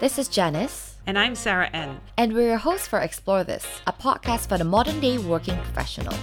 This is Janice, And I'm Sarah-Ann. and we're your hosts for Actsplore This, a podcast for the modern day working professional.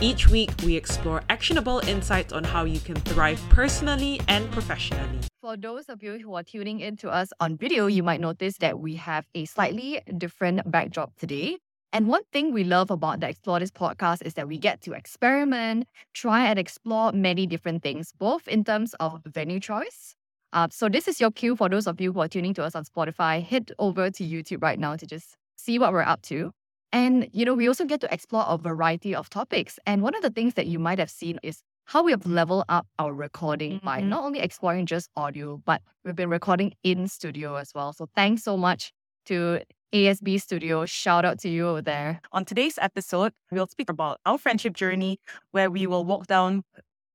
Each week, we explore actionable insights on how you can thrive personally and professionally. For those of you who are tuning in to us on video, you might notice that we have a slightly different backdrop today. And one thing we love about the Actsplore This podcast is that we get to experiment, try and explore many different things, both in terms of venue choice. Uh, so this is your cue for those of you who are tuning to us on Spotify. Head over to YouTube right now to just see what we're up to. And you know, we also get to explore a variety of topics. And one of the things that you might have seen is how we have leveled up our recording by Mhm. not only exploring just audio, but we've been recording in studio as well. So thanks so much to ASB Studio. Shout out to you over there. On today's episode, we'll speak about our friendship journey where we will walk down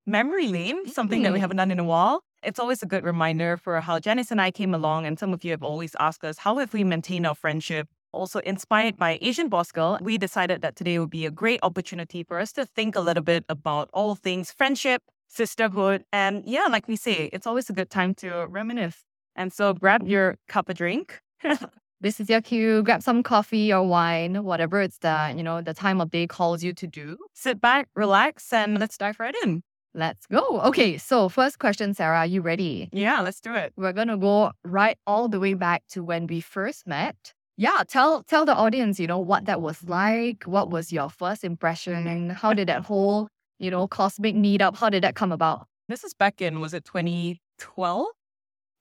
memory lane, something that we Mm. haven't done in a while. It's always a good reminder for how Janice and I came along, and some of you have always asked us, how have we maintained our friendship? Also inspired by Asian Boss Girl, we decided that today would be a great opportunity for us to think a little bit about all things friendship, sisterhood, and yeah, like we say, it's always a good time to reminisce. And so grab your cup of drink. This is your cue. Grab some coffee or wine, whatever it's the, you know, the time of day calls you to do. Sit back, relax, and let's dive right in. Let's go. Okay, so first question, Sarah, are you ready? Yeah, let's do it. We're gonna go right all the way back to when we first met. Yeah, tell tell the audience, you know, what that was like. What was your first impression? and How did that whole, you know, cosmic meetup, how did that come about? This is back in, was it 2012?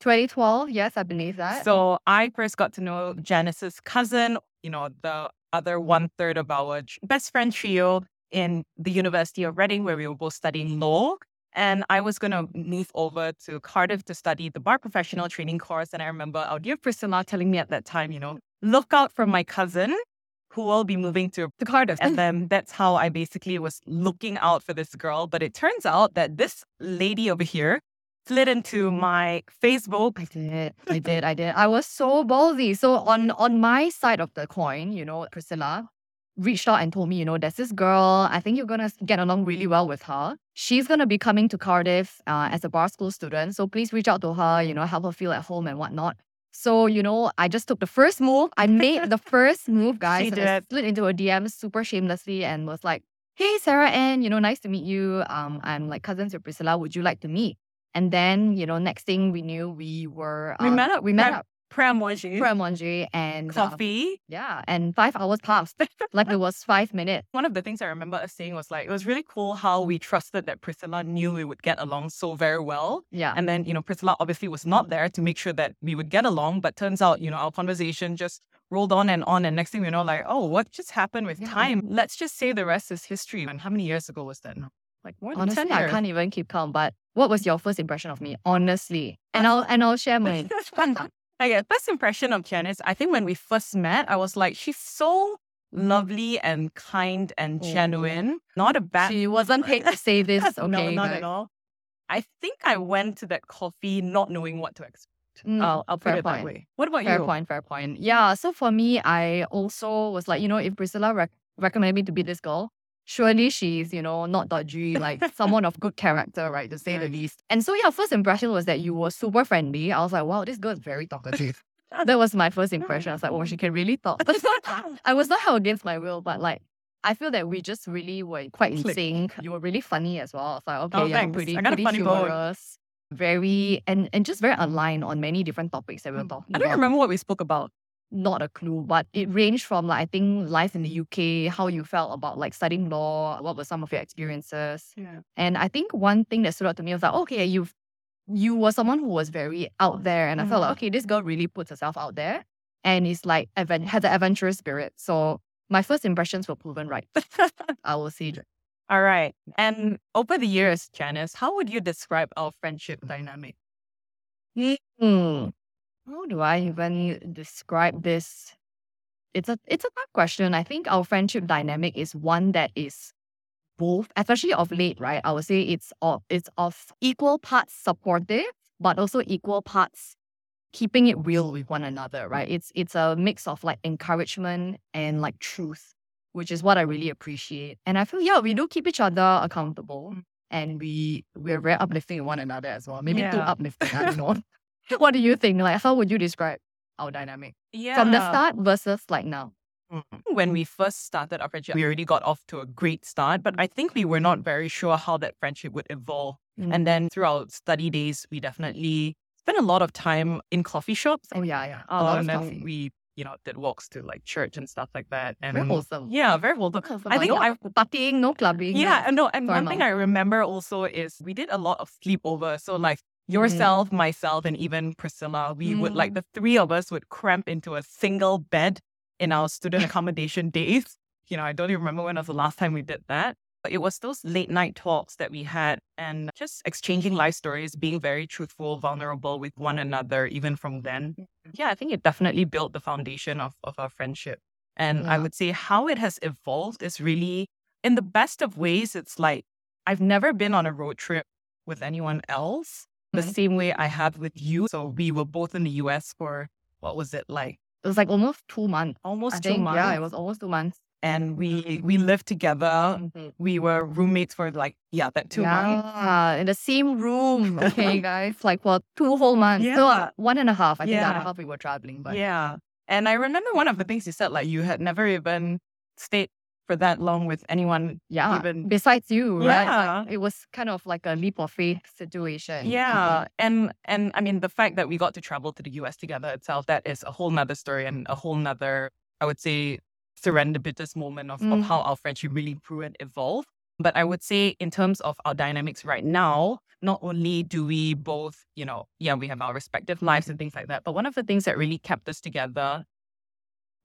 2012, yes, I believe that. So I first got to know Janice's cousin, you know, the other one third of our best friend trio in the University of Reading, where we were both studying law. And I was going to move over to Cardiff to study the bar professional training course. And I remember our dear Priscilla telling me at that time, you know, look out for my cousin who will be moving to to Cardiff. and then that's how I basically was looking out for this girl. But it turns out that this lady over here slid into my Facebook. I did. I did. I did. I was so ballsy. So on on my side of the coin, you know, Priscilla reached out and told me, you know, there's this girl. I think you're gonna get along really well with her. She's gonna be coming to Cardiff uh, as a bar school student. So please reach out to her. You know, help her feel at home and whatnot. So you know, I just took the first move. I made the first move, guys. She and I did. slid into a DM super shamelessly and was like, "Hey, Sarah Ann, you know, nice to meet you. Um, I'm like cousins with Priscilla. Would you like to meet?" And then, you know, next thing we knew, we were We um, met up. We met up Pramoji. for and uh, Coffee. yeah, and five hours passed. like it was five minutes. One of the things I remember us saying was like, it was really cool how we trusted that Priscilla knew we would get along so very well. Yeah. And then, you know, Priscilla obviously was not there to make sure that we would get along. But turns out, you know, our conversation just rolled on and on. And next thing we know, like, oh, what just happened with Yeah. time? Let's just say the rest is history. And how many years ago was that now? Like more than Honestly, 10 I can't even keep count. But what was your first impression of me? Honestly, and I'll and I'll share mine. okay, first impression of Janice, I think when we first met, I was like, she's so lovely and kind and Oh. genuine. Not a bad She wasn't paid to say this. Okay, no, not guys. at all. I think I went to that coffee not knowing what to expect. Mm, I'll, I'll put fair it that point. way. What about Fair you? Fair point, fair point. Yeah. So for me, I also was like, you know, if Priscilla rec- recommended me to be this girl, surely she's, you know, not dodgy, like someone of good character, right, to say the least. And so, yeah, first impression was that you were super friendly. I was like, wow, this girl is very talkative. that was my first impression. I was like, oh, she can really talk. I was not held against my will, but like, I feel that we just really were quite in Click. sync. You were really funny as well. I was like, okay, Oh, yeah, thanks. pretty, pretty humorous. Very and and just very aligned on many different topics that we were mm. talking I don't about remember what we spoke about. Not a clue, but it ranged from like I think life in the UK, how you felt about like studying law, what were some of your experiences. Yeah. And I think one thing that stood out to me was like, okay, you've you were someone who was very out there. And I felt like, Mhm. okay, this girl really puts herself out there and is like adven- has an adventurous spirit. So my first impressions were proven right. I will say. All right. And over the years, Janice, how would you describe our friendship dynamic? Hmm. How do I even describe this? It's a it's a tough question. I think our friendship dynamic is one that is both, especially of late, right? I would say it's of it's of equal parts supportive, but also equal parts keeping it real with one another, right? It's it's a mix of like encouragement and like truth, which is what I really appreciate. And I feel yeah, we do keep each other accountable. And we we're very uplifting to one another as well. Maybe too uplifting, I don't know. What do you think? Like how would you describe? our dynamic Yeah. from the start versus like now. Mm. When we first started our friendship, we already got off to a great start, but I think we were not very sure how that friendship would evolve. Mm. And then throughout study days, we definitely spent a lot of time in coffee shops. Oh yeah, yeah. Uh, A lot of and then coffee. we, you know, did walks to like church and stuff like that. And Very wholesome. yeah, very wholesome. I think no I partying, no clubbing. Yeah, and no, and Sorry, one thing I remember also is we did a lot of sleepover. So like Mm-hmm. yourself, myself, and even Priscilla, we would like the three of us would cramp into a single bed in our student accommodation days. You know, I don't even remember when was the last time we did that. But it was those late night talks that we had and just exchanging life stories, being very truthful, vulnerable with one another, even from then. Yeah, I think it definitely built the foundation of, of our friendship. And I would say how it has evolved is really in the best of ways. It's like I've never been on a road trip with anyone else the Mhm. same way I have with you. So we were both in the US for what was it like? It was like almost two months. Almost I two think, months. yeah, it was almost two months. and we we lived together. We were roommates for like yeah that two months. yeah, in the same room. Okay, guys, like for two whole months. Yeah. one and a half. I think Yeah. half we were traveling, but Yeah, and I remember one of the things you said like you had never even stayed for that long with anyone. yeah. even- besides you, right? Yeah. Like, it was kind of like a leap of faith situation. Yeah, and and I mean the fact that we got to travel to the US together itself that is a whole nother story and a whole nother I would say serendipitous moment of, of Mm. how our friendship really grew and evolved. But I would say in terms of our dynamics right now, not only do we both, you know, yeah, we have our respective lives and things like that, but one of the things that really kept us together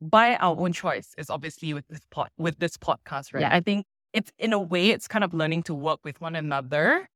by our own choice is obviously with this pod with this podcast, right? Yeah. I think it's in a way it's kind of learning to work with one another.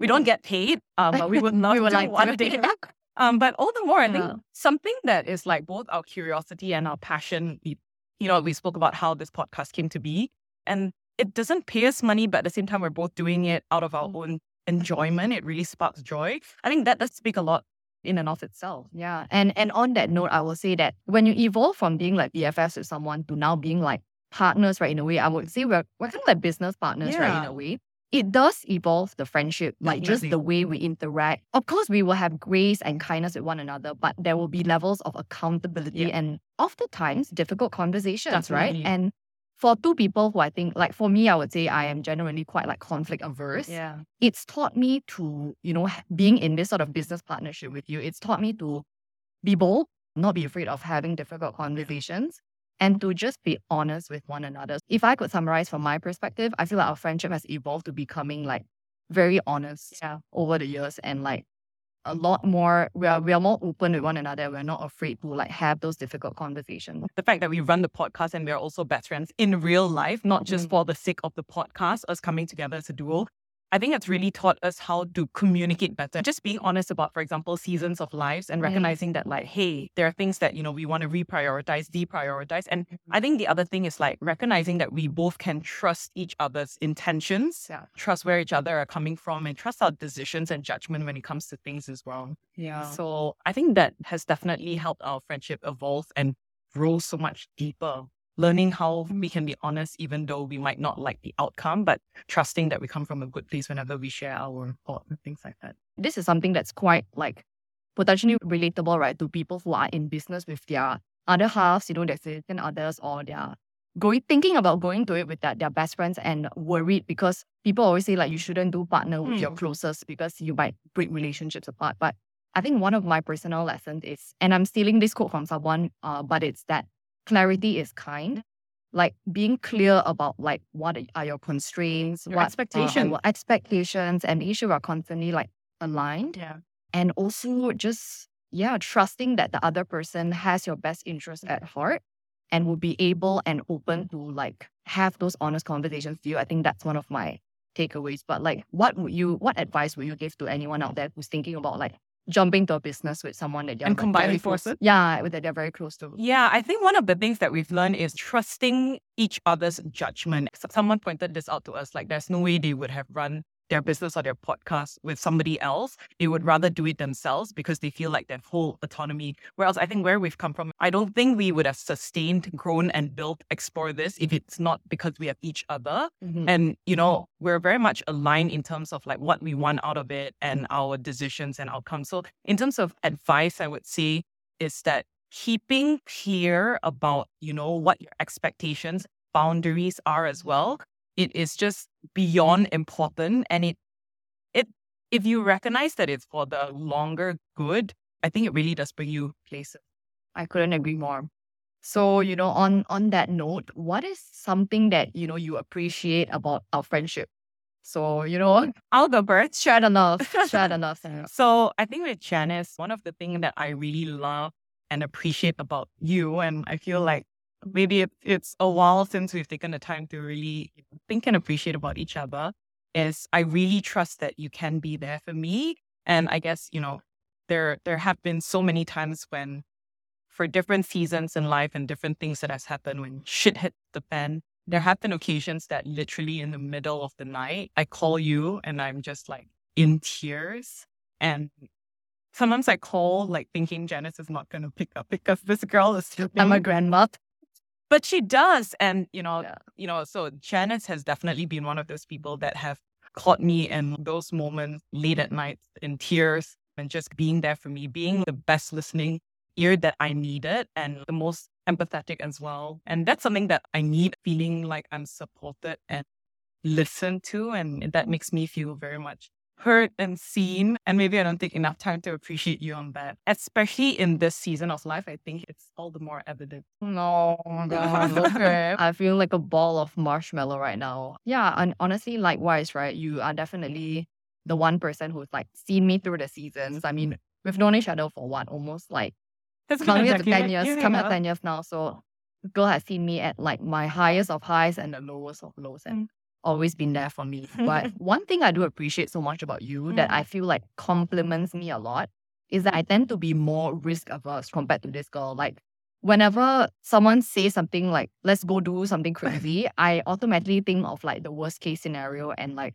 We don't get paid, um, but we would love We would to like to. one day. Um, but all the more, I think Yeah. something that is like both our curiosity and our passion. We, you know, we spoke about how this podcast came to be, and it doesn't pay us money, but at the same time, we're both doing it out of our own enjoyment. It really sparks joy. I think that does speak a lot in and of itself. Yeah. And and on that note, I will say that when you evolve from being like BFFs with someone to now being like partners, right, in a way, I would say we're we're kind of like business partners, right, in a way. It does evolve the friendship, like just the way we interact. Of course, we will have grace and kindness with one another, but there will be levels of accountability Yeah. and oftentimes difficult conversations, right? And for two people who I think, like for me, I would say I am generally quite like conflict averse Yeah. it's taught me to, you know, being in this sort of business partnership with you, it's taught me to be bold, not be afraid of having difficult conversations, and to just be honest with one another. If I could summarize from my perspective, I feel like our friendship has evolved to becoming like very honest Yeah. over the years and like a lot more we are we are more open with one another. We're not afraid to like have those difficult conversations. The fact that we run the podcast and we're also best friends in real life, not just Mhm. for the sake of the podcast, us coming together as a duo. I think it's really taught us how to communicate better. Just being honest about, for example, seasons of lives and recognizing that, like, hey, there are things that, you know, we want to reprioritize, deprioritize. And mm-hmm. I think the other thing is like recognizing that we both can trust each other's intentions, Yeah. trust where each other are coming from, and trust our decisions and judgment when it comes to things as well. Yeah. So I think that has definitely helped our friendship evolve and grow so much deeper. Learning how we can be honest, even though we might not like the outcome, but trusting that we come from a good place whenever we share our thoughts and things like that. this is something that's quite like potentially relatable, right, to people who are in business with their other halves, you know, their significant others or their going thinking about going to it with their, their best friends and worried because people always say like you shouldn't do partner with your Mm. closest because you might break relationships apart. But I think one of my personal lessons is, and I'm stealing this quote from someone, uh, but it's that clarity is kind. Like being clear about like what are your constraints, Your what expectations. Uh, our expectations, and sure we're constantly like aligned Yeah. and also just yeah trusting that the other person has your best interest at heart and will be able and open to like have those honest conversations with you i think that's one of my takeaways but like what would you what advice would you give to anyone out there who's thinking about like jumping to a business with someone that they're And like, combining very close- forces? yeah that they're very close to Yeah, I think one of the things that we've learned is trusting each other's judgment. Someone pointed this out to us like, there's no way they would have run their business or their podcast with somebody else. They would rather do it themselves because they feel like they have full autonomy. Whereas I think where we've come from, I don't think we would have sustained, grown, and built Actsplore this if it's not because we have each other. Mhm. And, you know, we're very much aligned in terms of like what we want out of it and our decisions and outcomes. So, in terms of advice, I would say is that keeping clear about, you know, what your expectations, boundaries are as well, it is just mm. beyond important. And it, it, if you recognize that it's for the longer good, I think it really does bring you places. I couldn't agree more. So, you know, on on that note, what is something that, you know, you appreciate about our friendship? So, you know, I'll go first. share enough. Share enough. So I think with Janice, one of the things that I really love and appreciate about you, and I feel like maybe it, it's a while since we've taken the time to really think and appreciate about each other, is I really trust that you can be there for me. And I guess, you know, there there have been so many times when for different seasons in life and different things that has happened when shit hit the fan, there have been occasions that literally in the middle of the night, I call you and I'm just like in tears. And sometimes I call like thinking Janice is not going to pick up because this girl is sleeping. I'm a grandma. But she does. And, you know, Yeah. you know, so Janice has definitely been one of those people that have caught me in those moments late at night in tears and just being there for me, being the best listening ear that I needed and the most empathetic as well. And that's something that I need, feeling like I'm supported and listened to. And that makes me feel very much heard and seen. And maybe I don't take enough time to appreciate you on that. Especially in this season of life, I think it's all the more evident. No, God, okay. I feel like a ball of marshmallow right now. Yeah, and honestly, likewise, right? You are definitely the one person who's like seen me through the seasons. I mean, we've known each other for what, almost like That's coming up to 10 decade. years, Yeah, coming up 10 years now. So the girl has seen me at like my highest of highs and the lowest of lows and mm. Always been there for me. But one thing I do appreciate so much about you that I mm. feel like compliments me a lot is that I tend to be more risk averse compared to this girl. Like whenever someone says something like, let's go do something crazy, I automatically think of like the worst case scenario and like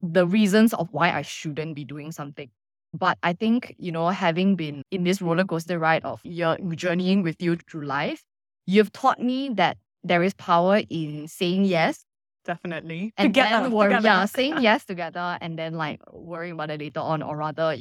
the reasons of why I shouldn't be doing something. But I think, you know, having been in this roller coaster ride of your journeying with you through life, you've taught me that there is power in saying yes Definitely. and Together, then worry, together. yeah, saying yes together and then like worrying about it later on, or rather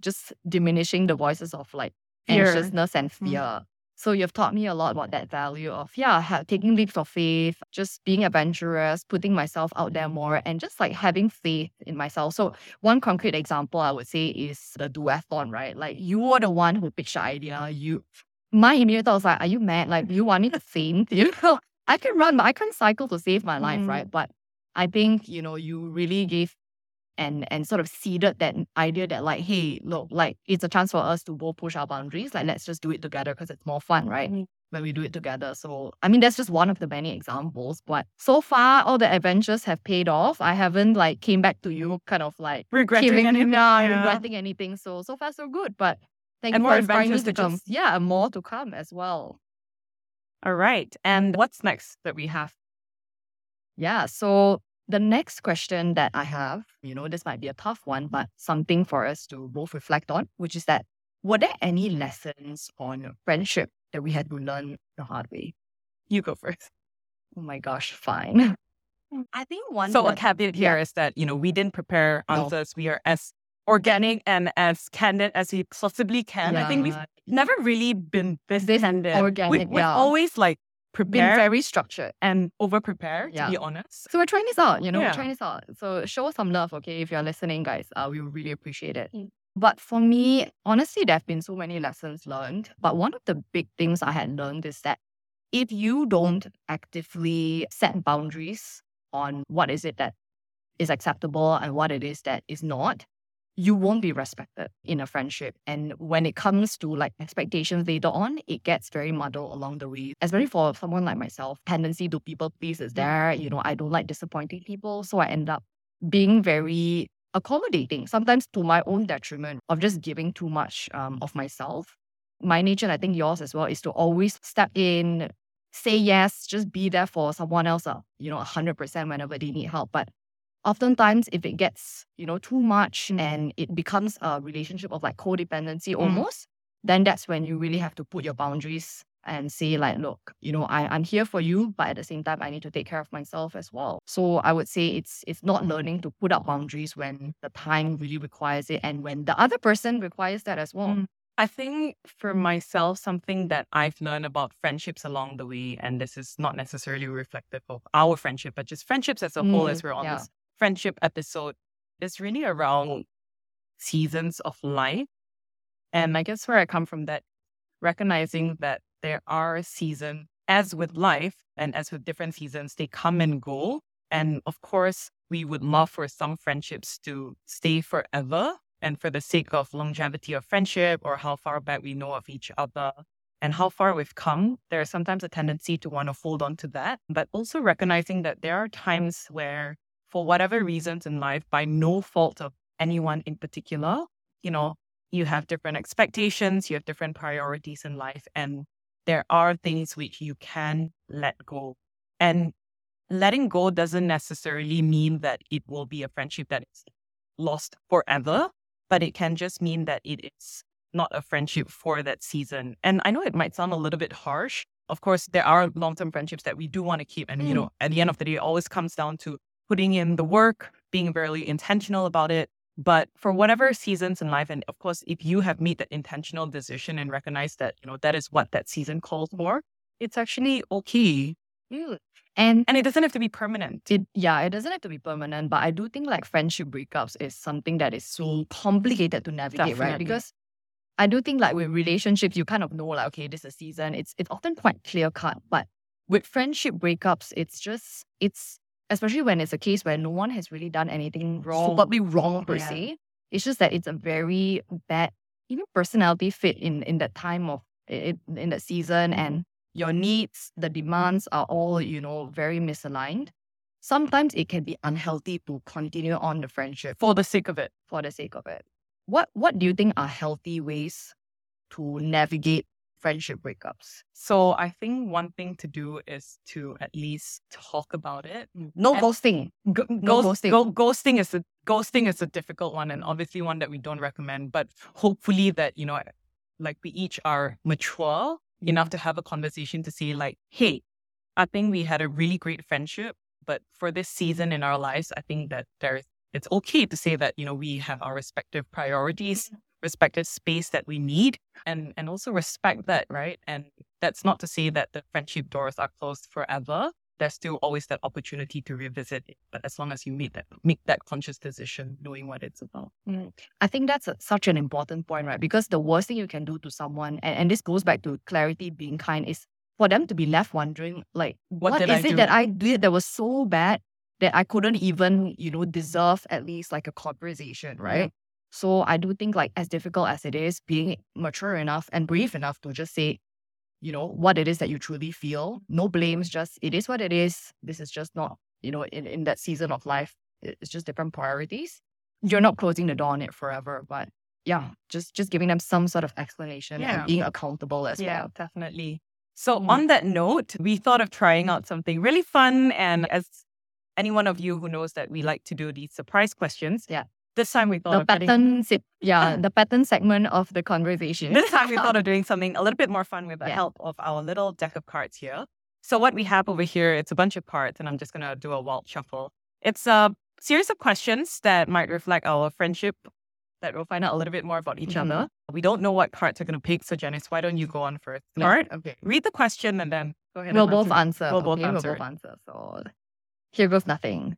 just diminishing the voices of like Fear. anxiousness and Mm. fear. So you've taught me a lot about that value of yeah, ha- taking leaps of faith, just being adventurous, putting myself out there more, and just like having faith in myself. So one concrete example I would say is the duathlon, right? Like you were the one who pitched the idea. You, my immediate thought was like, are you mad? Like you want me to faint? You know, I can run, but I can't cycle to save my life, Mm. right? But I think you know you really gave and and sort of seeded that idea that like hey look like it's a chance for us to both push our boundaries like let's just do it together because it's more fun right Mhm. when we do it together so i mean that's just one of the many examples but so far all the adventures have paid off i haven't like came back to you kind of like regretting anything. yeah, yeah. regretting anything so so far so good but thank And you more for adventures to to come just- yeah more to come as well All right. And what's next that we have? Yeah. So the next question that I have, you know, this might be a tough one, but something for us to both reflect on, which is that were there any lessons on friendship that we had to learn the hard way? You go first. Oh my gosh, fine. I think one So a that- caveat here is that, you know, we didn't prepare No. answers. We are as organic and as candid as we possibly can. I think we've never really been this, This candid. organic, we, we've yeah. always like prepared. been very structured. and over prepared, Yeah. to be honest. So we're trying this out, you know, Yeah. we're trying this out. So show us some love, okay? If you're listening, guys, uh, we really appreciate it. Mm. But for me, honestly, there have been so many lessons learned. But one of the big things I had learned is that if you don't actively set boundaries on what is it that is acceptable and what it is that is not, you won't be respected in a friendship. And when it comes to like expectations later on, it gets very muddled along the way. Especially for someone like myself, tendency to people please is there. You know, I don't like disappointing people. So I end up being very accommodating, sometimes to my own detriment of just giving too much um, of myself. My nature, and I think yours as well, is to always step in, say yes, just be there for someone else, uh, you know, 100% whenever they need help. But oftentimes, if it gets, you know, too much and it becomes a relationship of like codependency almost, then that's when you really have to put your boundaries and say like, look, you know, I, I'm here for you, but at the same time, I need to take care of myself as well. So I would say it's it's not learning to put up boundaries when the time really requires it and when the other person requires that as well. Mm. I think for myself, something that I've learned about friendships along the way, and this is not necessarily reflective of our friendship, but just friendships as a whole, Mm, as we're on yeah. this friendship episode, is really around mm-hmm. seasons of life. And I guess where I come from that, recognizing that there are seasons, as with life and as with different seasons, they come and go. And of course, we would love for some friendships to stay forever. And for the sake of longevity of friendship or how far back we know of each other and how far we've come, there's sometimes a tendency to want to hold on to that. But also recognizing that there are times where, for whatever mm-hmm. reasons in life, by no fault of anyone in particular, you know, you have different expectations, you have different priorities in life, and there are things which you can let go. And letting go doesn't necessarily mean that it will be a friendship that is lost forever, but it can just mean that it is not a friendship for that season. And I know it might sound a little bit harsh. Of course, there are long term friendships that we do want to keep. And, you mm. know, at the end of the day, it always comes down to putting in the work, being very intentional about it. But for whatever seasons in life, and of course, if you have made that intentional decision and recognize that, you know, that is what that season calls for, it's actually okay. Mm. And And it doesn't have to be permanent. it yeah, it doesn't have to be permanent, but I do think like friendship breakups is something that is so complicated to navigate, right? Because I do think like with relationships, you kind of know like, okay, this is a season. It's it's often quite clear cut. But with friendship breakups, it's just it's especially when it's a case where no one has really done anything Wrong. superbly wrong per Yeah. se. It's just that it's a very bad even personality fit in in that time of in, in that season mm-hmm. and your needs, the demands are all, you know, very misaligned. Sometimes it can be unhealthy to continue on the friendship For the sake of it. for the sake of it. What what do you think are healthy ways to navigate friendship breakups? So I think one thing to do is to at least talk about it. Mm, no And- ghosting. Go- No ghost- ghosting. go- ghosting is a ghosting is a difficult one and obviously one that we don't recommend. But hopefully that you know, like we each are mature enough mm-hmm. to have a conversation to say like, hey, I think we had a really great friendship, but for this season in our lives, I think that there's it's okay to say that you know we have our respective priorities, mm-hmm. Respective space that we need, and and also respect that, right? And that's not to say that the friendship doors are closed forever there's still always that opportunity to revisit it. But as long as you make that make that conscious decision, knowing what it's about. Mm. I think that's a, such an important point, right? Because the worst thing you can do to someone, and, and this goes back to clarity being kind, is for them to be left wondering, like, What what is I it do? that I did that was so bad that I couldn't even, you know, deserve at least like a conversation, right? So I do think like as difficult as it is, being mature enough and brave enough to just say, you know, what it is that you truly feel. No blames, just it is what it is. This is just not, you know, in, in that season of life, it's just different priorities. You're not closing the door on it forever, but yeah, just just giving them some sort of explanation Yeah. and being accountable as Yeah, well. definitely. So Mm. on that note, we thought of trying out something really fun. And as any one of you who knows that we like to do these surprise questions, Yeah. This time we thought The of getting- pattern, se- yeah, the pattern segment of the conversation. This time we thought of doing something a little bit more fun with the Yeah. help of our little deck of cards here. So what we have over here, it's a bunch of cards, and I'm just gonna do a wild shuffle. It's a series of questions that might reflect our friendship. That we'll find out a little bit more about each Mhm. other. We don't know what cards are gonna pick, so Janice, why don't you go on first? All right, Okay. read the question and then go ahead. We'll and both answer. answer. We'll both answer We'll both answer. So here goes nothing.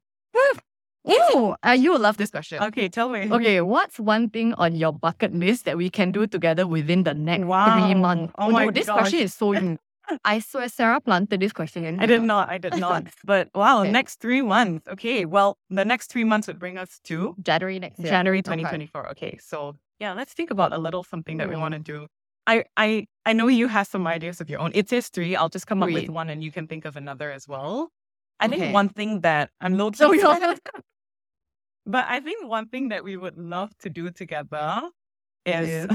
Ooh, uh, you will love this question. Okay, tell me. Okay, what's one thing on your bucket list that we can do together within the next Wow. three months? Oh my no, this gosh. question is so. I swear, Sarah planted this question in. I did not. I did not. But wow, Okay. next three months. Okay. Well, the next three months would bring us to January next year. January 2024. Okay. So yeah, let's think about a little something that we Mm. want to do. I, I I know you have some ideas of your own. It says three. I'll just come up with one and you can think of another as well. I Okay. think one thing that I'm low So you're- but I think one thing that we would love to do together is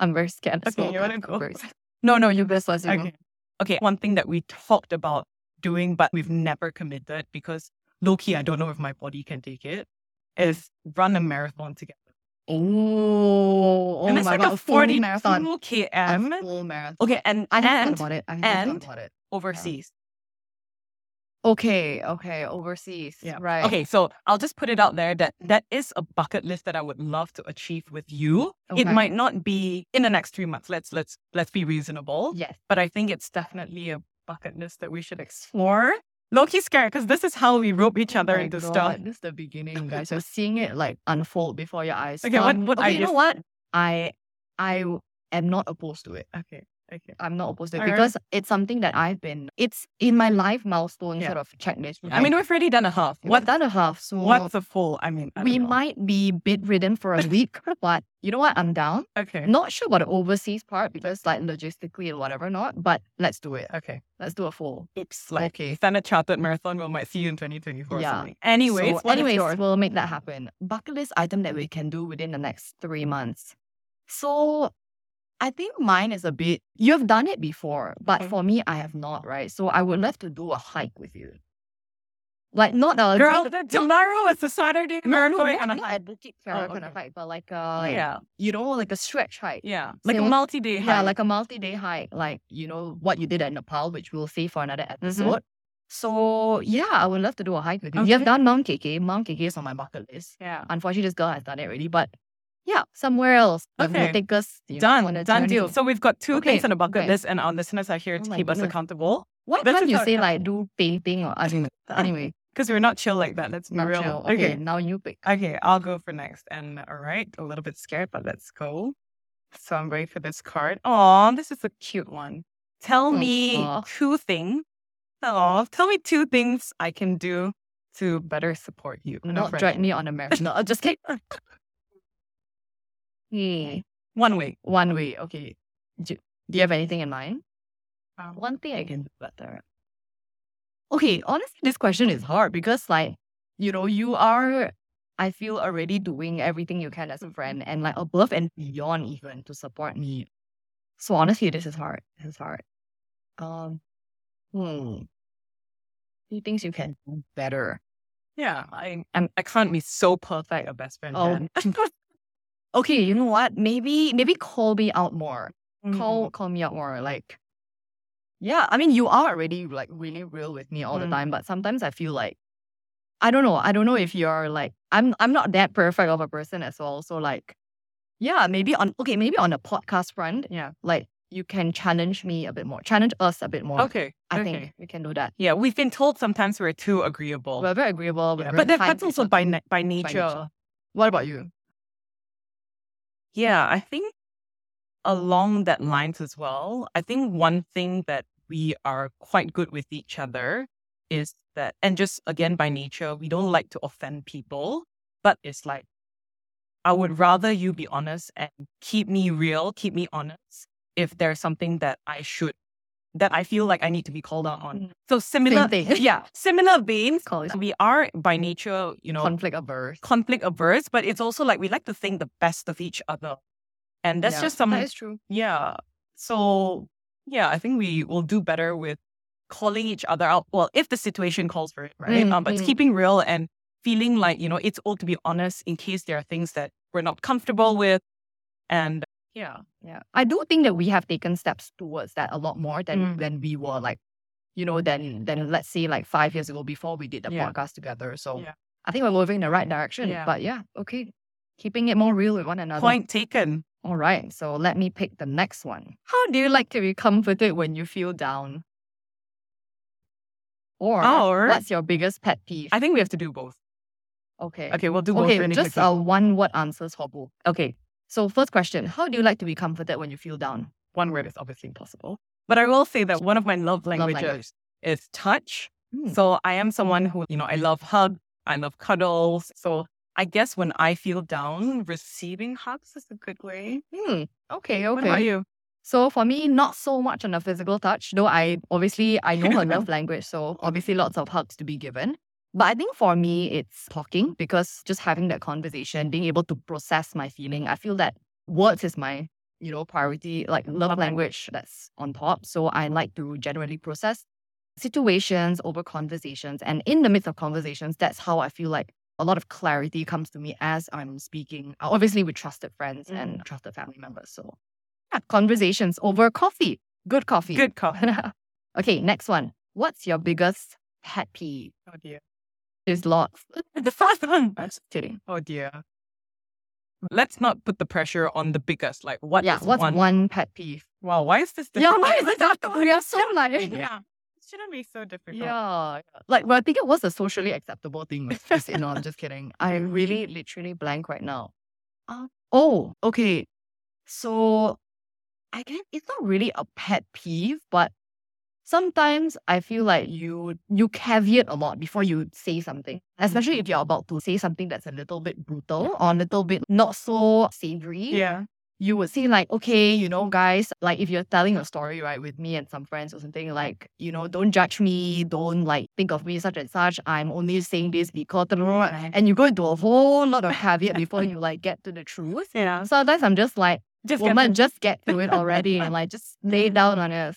I'm very scared. Okay, so you wanna I'm go very- first? No, no, you best first. you go. Okay. Okay. One thing that we talked about doing, but we've never committed because low key, I don't know if my body can take it, is run a marathon together. Oh, oh and it's my like god, a full 42 marathon. A km. full marathon. Okay. And, I haven't and thought about it. I haven't and- thought about it. overseas. Okay, okay, overseas. Yeah. Right. Okay, so I'll just put it out there that mm. that is a bucket list that I would love to achieve with you. Okay. It might not be in the next three months. Let's let's let's be reasonable. Yes. But I think it's definitely a bucket list that we should explore. Low-key scared because this is how we rope each oh other Oh into God, stuff. This is the beginning, guys. You're seeing it like unfold before your eyes. Okay, what- um, what okay, you know what? I I am not opposed to it. Okay. Okay. I'm not opposed to it Alright. because it's something that I've been. It's in my life milestone Yeah. sort of checklist. I mean, we've already done a half. what What done a half. So what's a full? I mean, I we know. might be bedridden for a week, but you know what? I'm down. Okay. Not sure about the overseas part because like logistically and whatever not, but let's do it. Okay. Let's do a full. Oops. Like Okay. Standard Chartered Marathon, we might see you in 2024 Yeah. something. Anyways, So, anyways, we'll make that happen. Bucket list item that we can do within the next three months. So I think mine is a bit you have done it before, but Okay. for me, I have not, right? So I would love to do a hike with you. Like not a Girl, tomorrow is a Saturday. no, no, going not, on a not a boutique fair Oh, kind of okay. hike, but like a Yeah. you know, like a stretch hike. Yeah. Like a multi-day Yeah, hike. like a multi-day hike, like you know what you did at Nepal, which we'll see for another Mm-hmm. episode. So yeah, I would love to do a hike with you. You have done Mount KK. Mount KK is on my bucket list. Yeah. Unfortunately, this girl has done it already, but yeah, somewhere else. Okay. take us you know, Done. Done deal. So we've got two Okay, things on the bucket okay. list, and our listeners are here Oh to keep us accountable. Why this can't you say like do painting or mean anyway? Because we're not chill like that. Let's Not real. chill. Okay, now you pick. Okay, I'll go for next. And all right, a little bit scared, but let's go. So I'm ready for this card. Oh, this is a cute one. Tell me Aw. two things. Oh, tell me two things I can do to better support you. Not drag me on a marathon. No, just kidding. Hmm. One way. One way. Okay. Do, do you have anything in mind? Um, One thing I can do better. Okay, honestly, this question is hard because, like, you know, you are, I feel, already doing everything you can as a friend and, like, above and beyond even to support me. So, honestly, this is hard. This is hard. Um, hmm. Few things you can do better. Yeah, I I'm, I can't be so perfect a best friend. Oh. Okay, you know what? Maybe, maybe call me out more. Mm-hmm. call call me out more like yeah i mean you are already like really real with me all the Mm. time but sometimes i feel like i don't know i don't know if you're like i'm i'm not that perfect of a person as well so like yeah maybe on okay maybe on a podcast front Yeah. like you can challenge me a bit more challenge us a bit more Okay. i okay. think we can do that Yeah, we've been told sometimes we're too agreeable. we're very agreeable we're Yeah, very but that's also by na- by By nature. nature. what about you Yeah, I think along that lines as well. I think one thing that we are quite good with each other is that, and just again by nature, we don't like to offend people, but it's like, I would rather you be honest and keep me real, keep me honest if there's something that I should, that I feel like I need to be called out on. Mm. So similar, yeah, similar veins. We are by nature, you know, conflict averse conflict averse, but it's also like we like to think the best of each other. And that's Yeah, just some, that is true yeah. So, yeah, I think we will do better with calling each other out. Well, if the situation calls for it, right? Mm, um, but it's mm. keeping real and feeling like, you know, it's all to be honest in case there are things that we're not comfortable with. And yeah. Yeah, I do think that we have taken steps towards that a lot more than Mm. than we were like, you know, than than let's say like five years ago before we did the Yeah. podcast together. So Yeah. I think we're moving in the right direction. Yeah. But yeah, okay, keeping it more real with one another. Point taken. All right, so let me pick the next one. How do you like to be comforted when you feel down? Or, Or- what's your biggest pet peeve? I think we have to do both. okay. Okay, we'll do both. Okay, just uh, one word answers for both. Okay, so first question: How do you like to be comforted when you feel down? one word is obviously impossible. But I will say that one of my love languages language. is touch. Hmm. So I am someone who, you know, I love hugs, I love cuddles. So I guess when I feel down, receiving hugs is a good way. Hmm. Okay. What about Okay. you? So for me, not so much on the physical touch, though I obviously I know her love language, so obviously lots of hugs to be given. But I think for me, it's talking because just having that conversation, being able to process my feeling, I feel that words is my, you know, priority, like love, language that's on top. So I like to generally process situations over conversations. And in the midst of conversations, that's how I feel like a lot of clarity comes to me as I'm speaking, uh, obviously with trusted friends and trusted family members. So yeah, conversations over coffee. Good coffee. Good call. okay, next one. What's your biggest pet peeve? Oh dear. There's lots. The first one. I'm just kidding. Oh dear. Let's not put the pressure on the biggest. Like what yeah, is what's one? one, pet peeve? Wow, why is this Yeah, why is it that We are so like yeah. It shouldn't be so difficult. Yeah. Like, well, I think it was a socially acceptable thing. this, you know, I'm just kidding. I really literally blank right now. Uh, oh, okay. So I guess it's not really a pet peeve, but sometimes I feel like you you caveat a lot before you say something. Especially mm-hmm. if you're about to say something that's a little bit brutal or a little bit not so savory Yeah. you would say like, okay, you know, guys, like if you're telling a story, right, with me and some friends or something, like, you know, don't judge me, don't like think of me such and such. I'm only saying this because and you go into a whole lot of caveat before you like get to the truth. Yeah. Sometimes I'm just like, Just woman, the- just get to it already and like just lay down on us.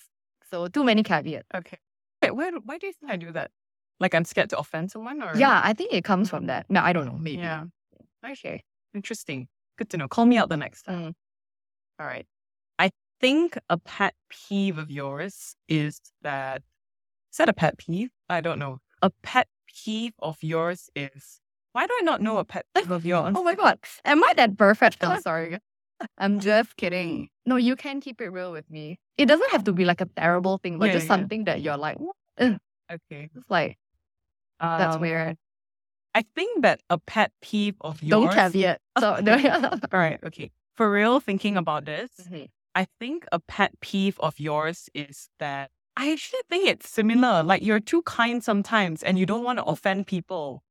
So too many caveats. Okay. Wait, where, why do you think I do that? Like I'm scared to offend someone or Yeah, I think it comes from that. No, I don't know, maybe. Yeah. Okay. Interesting. Good to know. Call me out the next time. Mm. All right. I think a pet peeve of yours is that is that a pet peeve? I don't know. A pet peeve of yours is why do I not know a pet peeve of yours? Oh my god. Am I that perfect? I'm sorry. I'm just kidding. No, you can keep it real with me. It doesn't have to be like a terrible thing, but Yeah, just yeah. something that you're like, Ugh." Okay. it's like that's Um, weird. I think that a pet peeve of yours. Don't caveat. So All right. Okay. For real, thinking about this, Mhm. I think a pet peeve of yours is that I actually think it's similar. Like you're too kind sometimes and you don't want to offend people.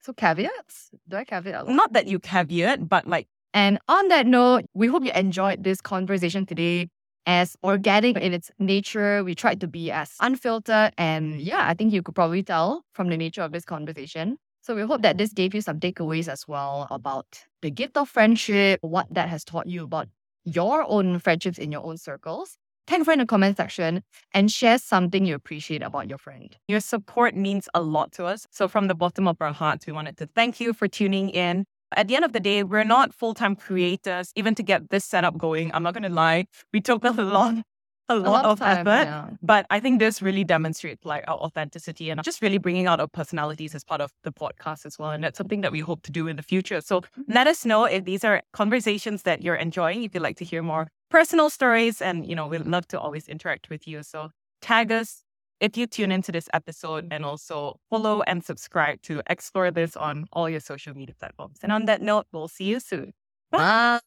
so caveats. Do I caveat? a lot? Not that you caveat, but like, And on that note, we hope you enjoyed this conversation today. As organic in its nature, we tried to be as unfiltered. And yeah, I think you could probably tell from the nature of this conversation. So we hope that this gave you some takeaways as well about the gift of friendship, what that has taught you about your own friendships in your own circles. Tag a friend in the comment section and share something you appreciate about your friend. your support means a lot to us. So, from the bottom of our hearts, we wanted to thank you for tuning in. At the end of the day, we're not full time creators. Even to get this setup going, I'm not going to lie, we took a lot, a lot, of, time, effort. yeah. But I think this really demonstrates like our authenticity and just really bringing out our personalities as part of the podcast as well. And that's something that we hope to do in the future. So mm-hmm. let us know if these are conversations that you're enjoying, if you'd like to hear more personal stories. And, you know, we'd love to always interact with you. So tag us if you tune into this episode and also follow and subscribe to actsplore this on all your social media platforms. And on that note, we'll see you soon. Bye.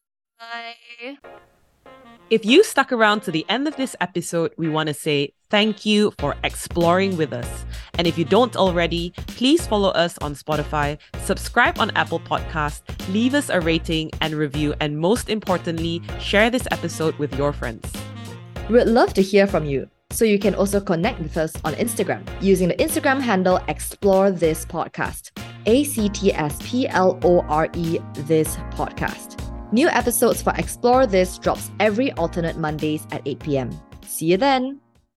If you stuck around to the end of this episode, we want to say thank you for exploring with us. And if you don't already, please follow us on Spotify, subscribe on Apple Podcast, leave us a rating and review, and most importantly, share this episode with your friends. We'd love to hear from you. So you can also connect with us on Instagram using the Instagram handle Actsplore This Podcast. A C T S P L O R E This Podcast. New episodes for Actsplore This drops every alternate Mondays at 8 p.m. See you then.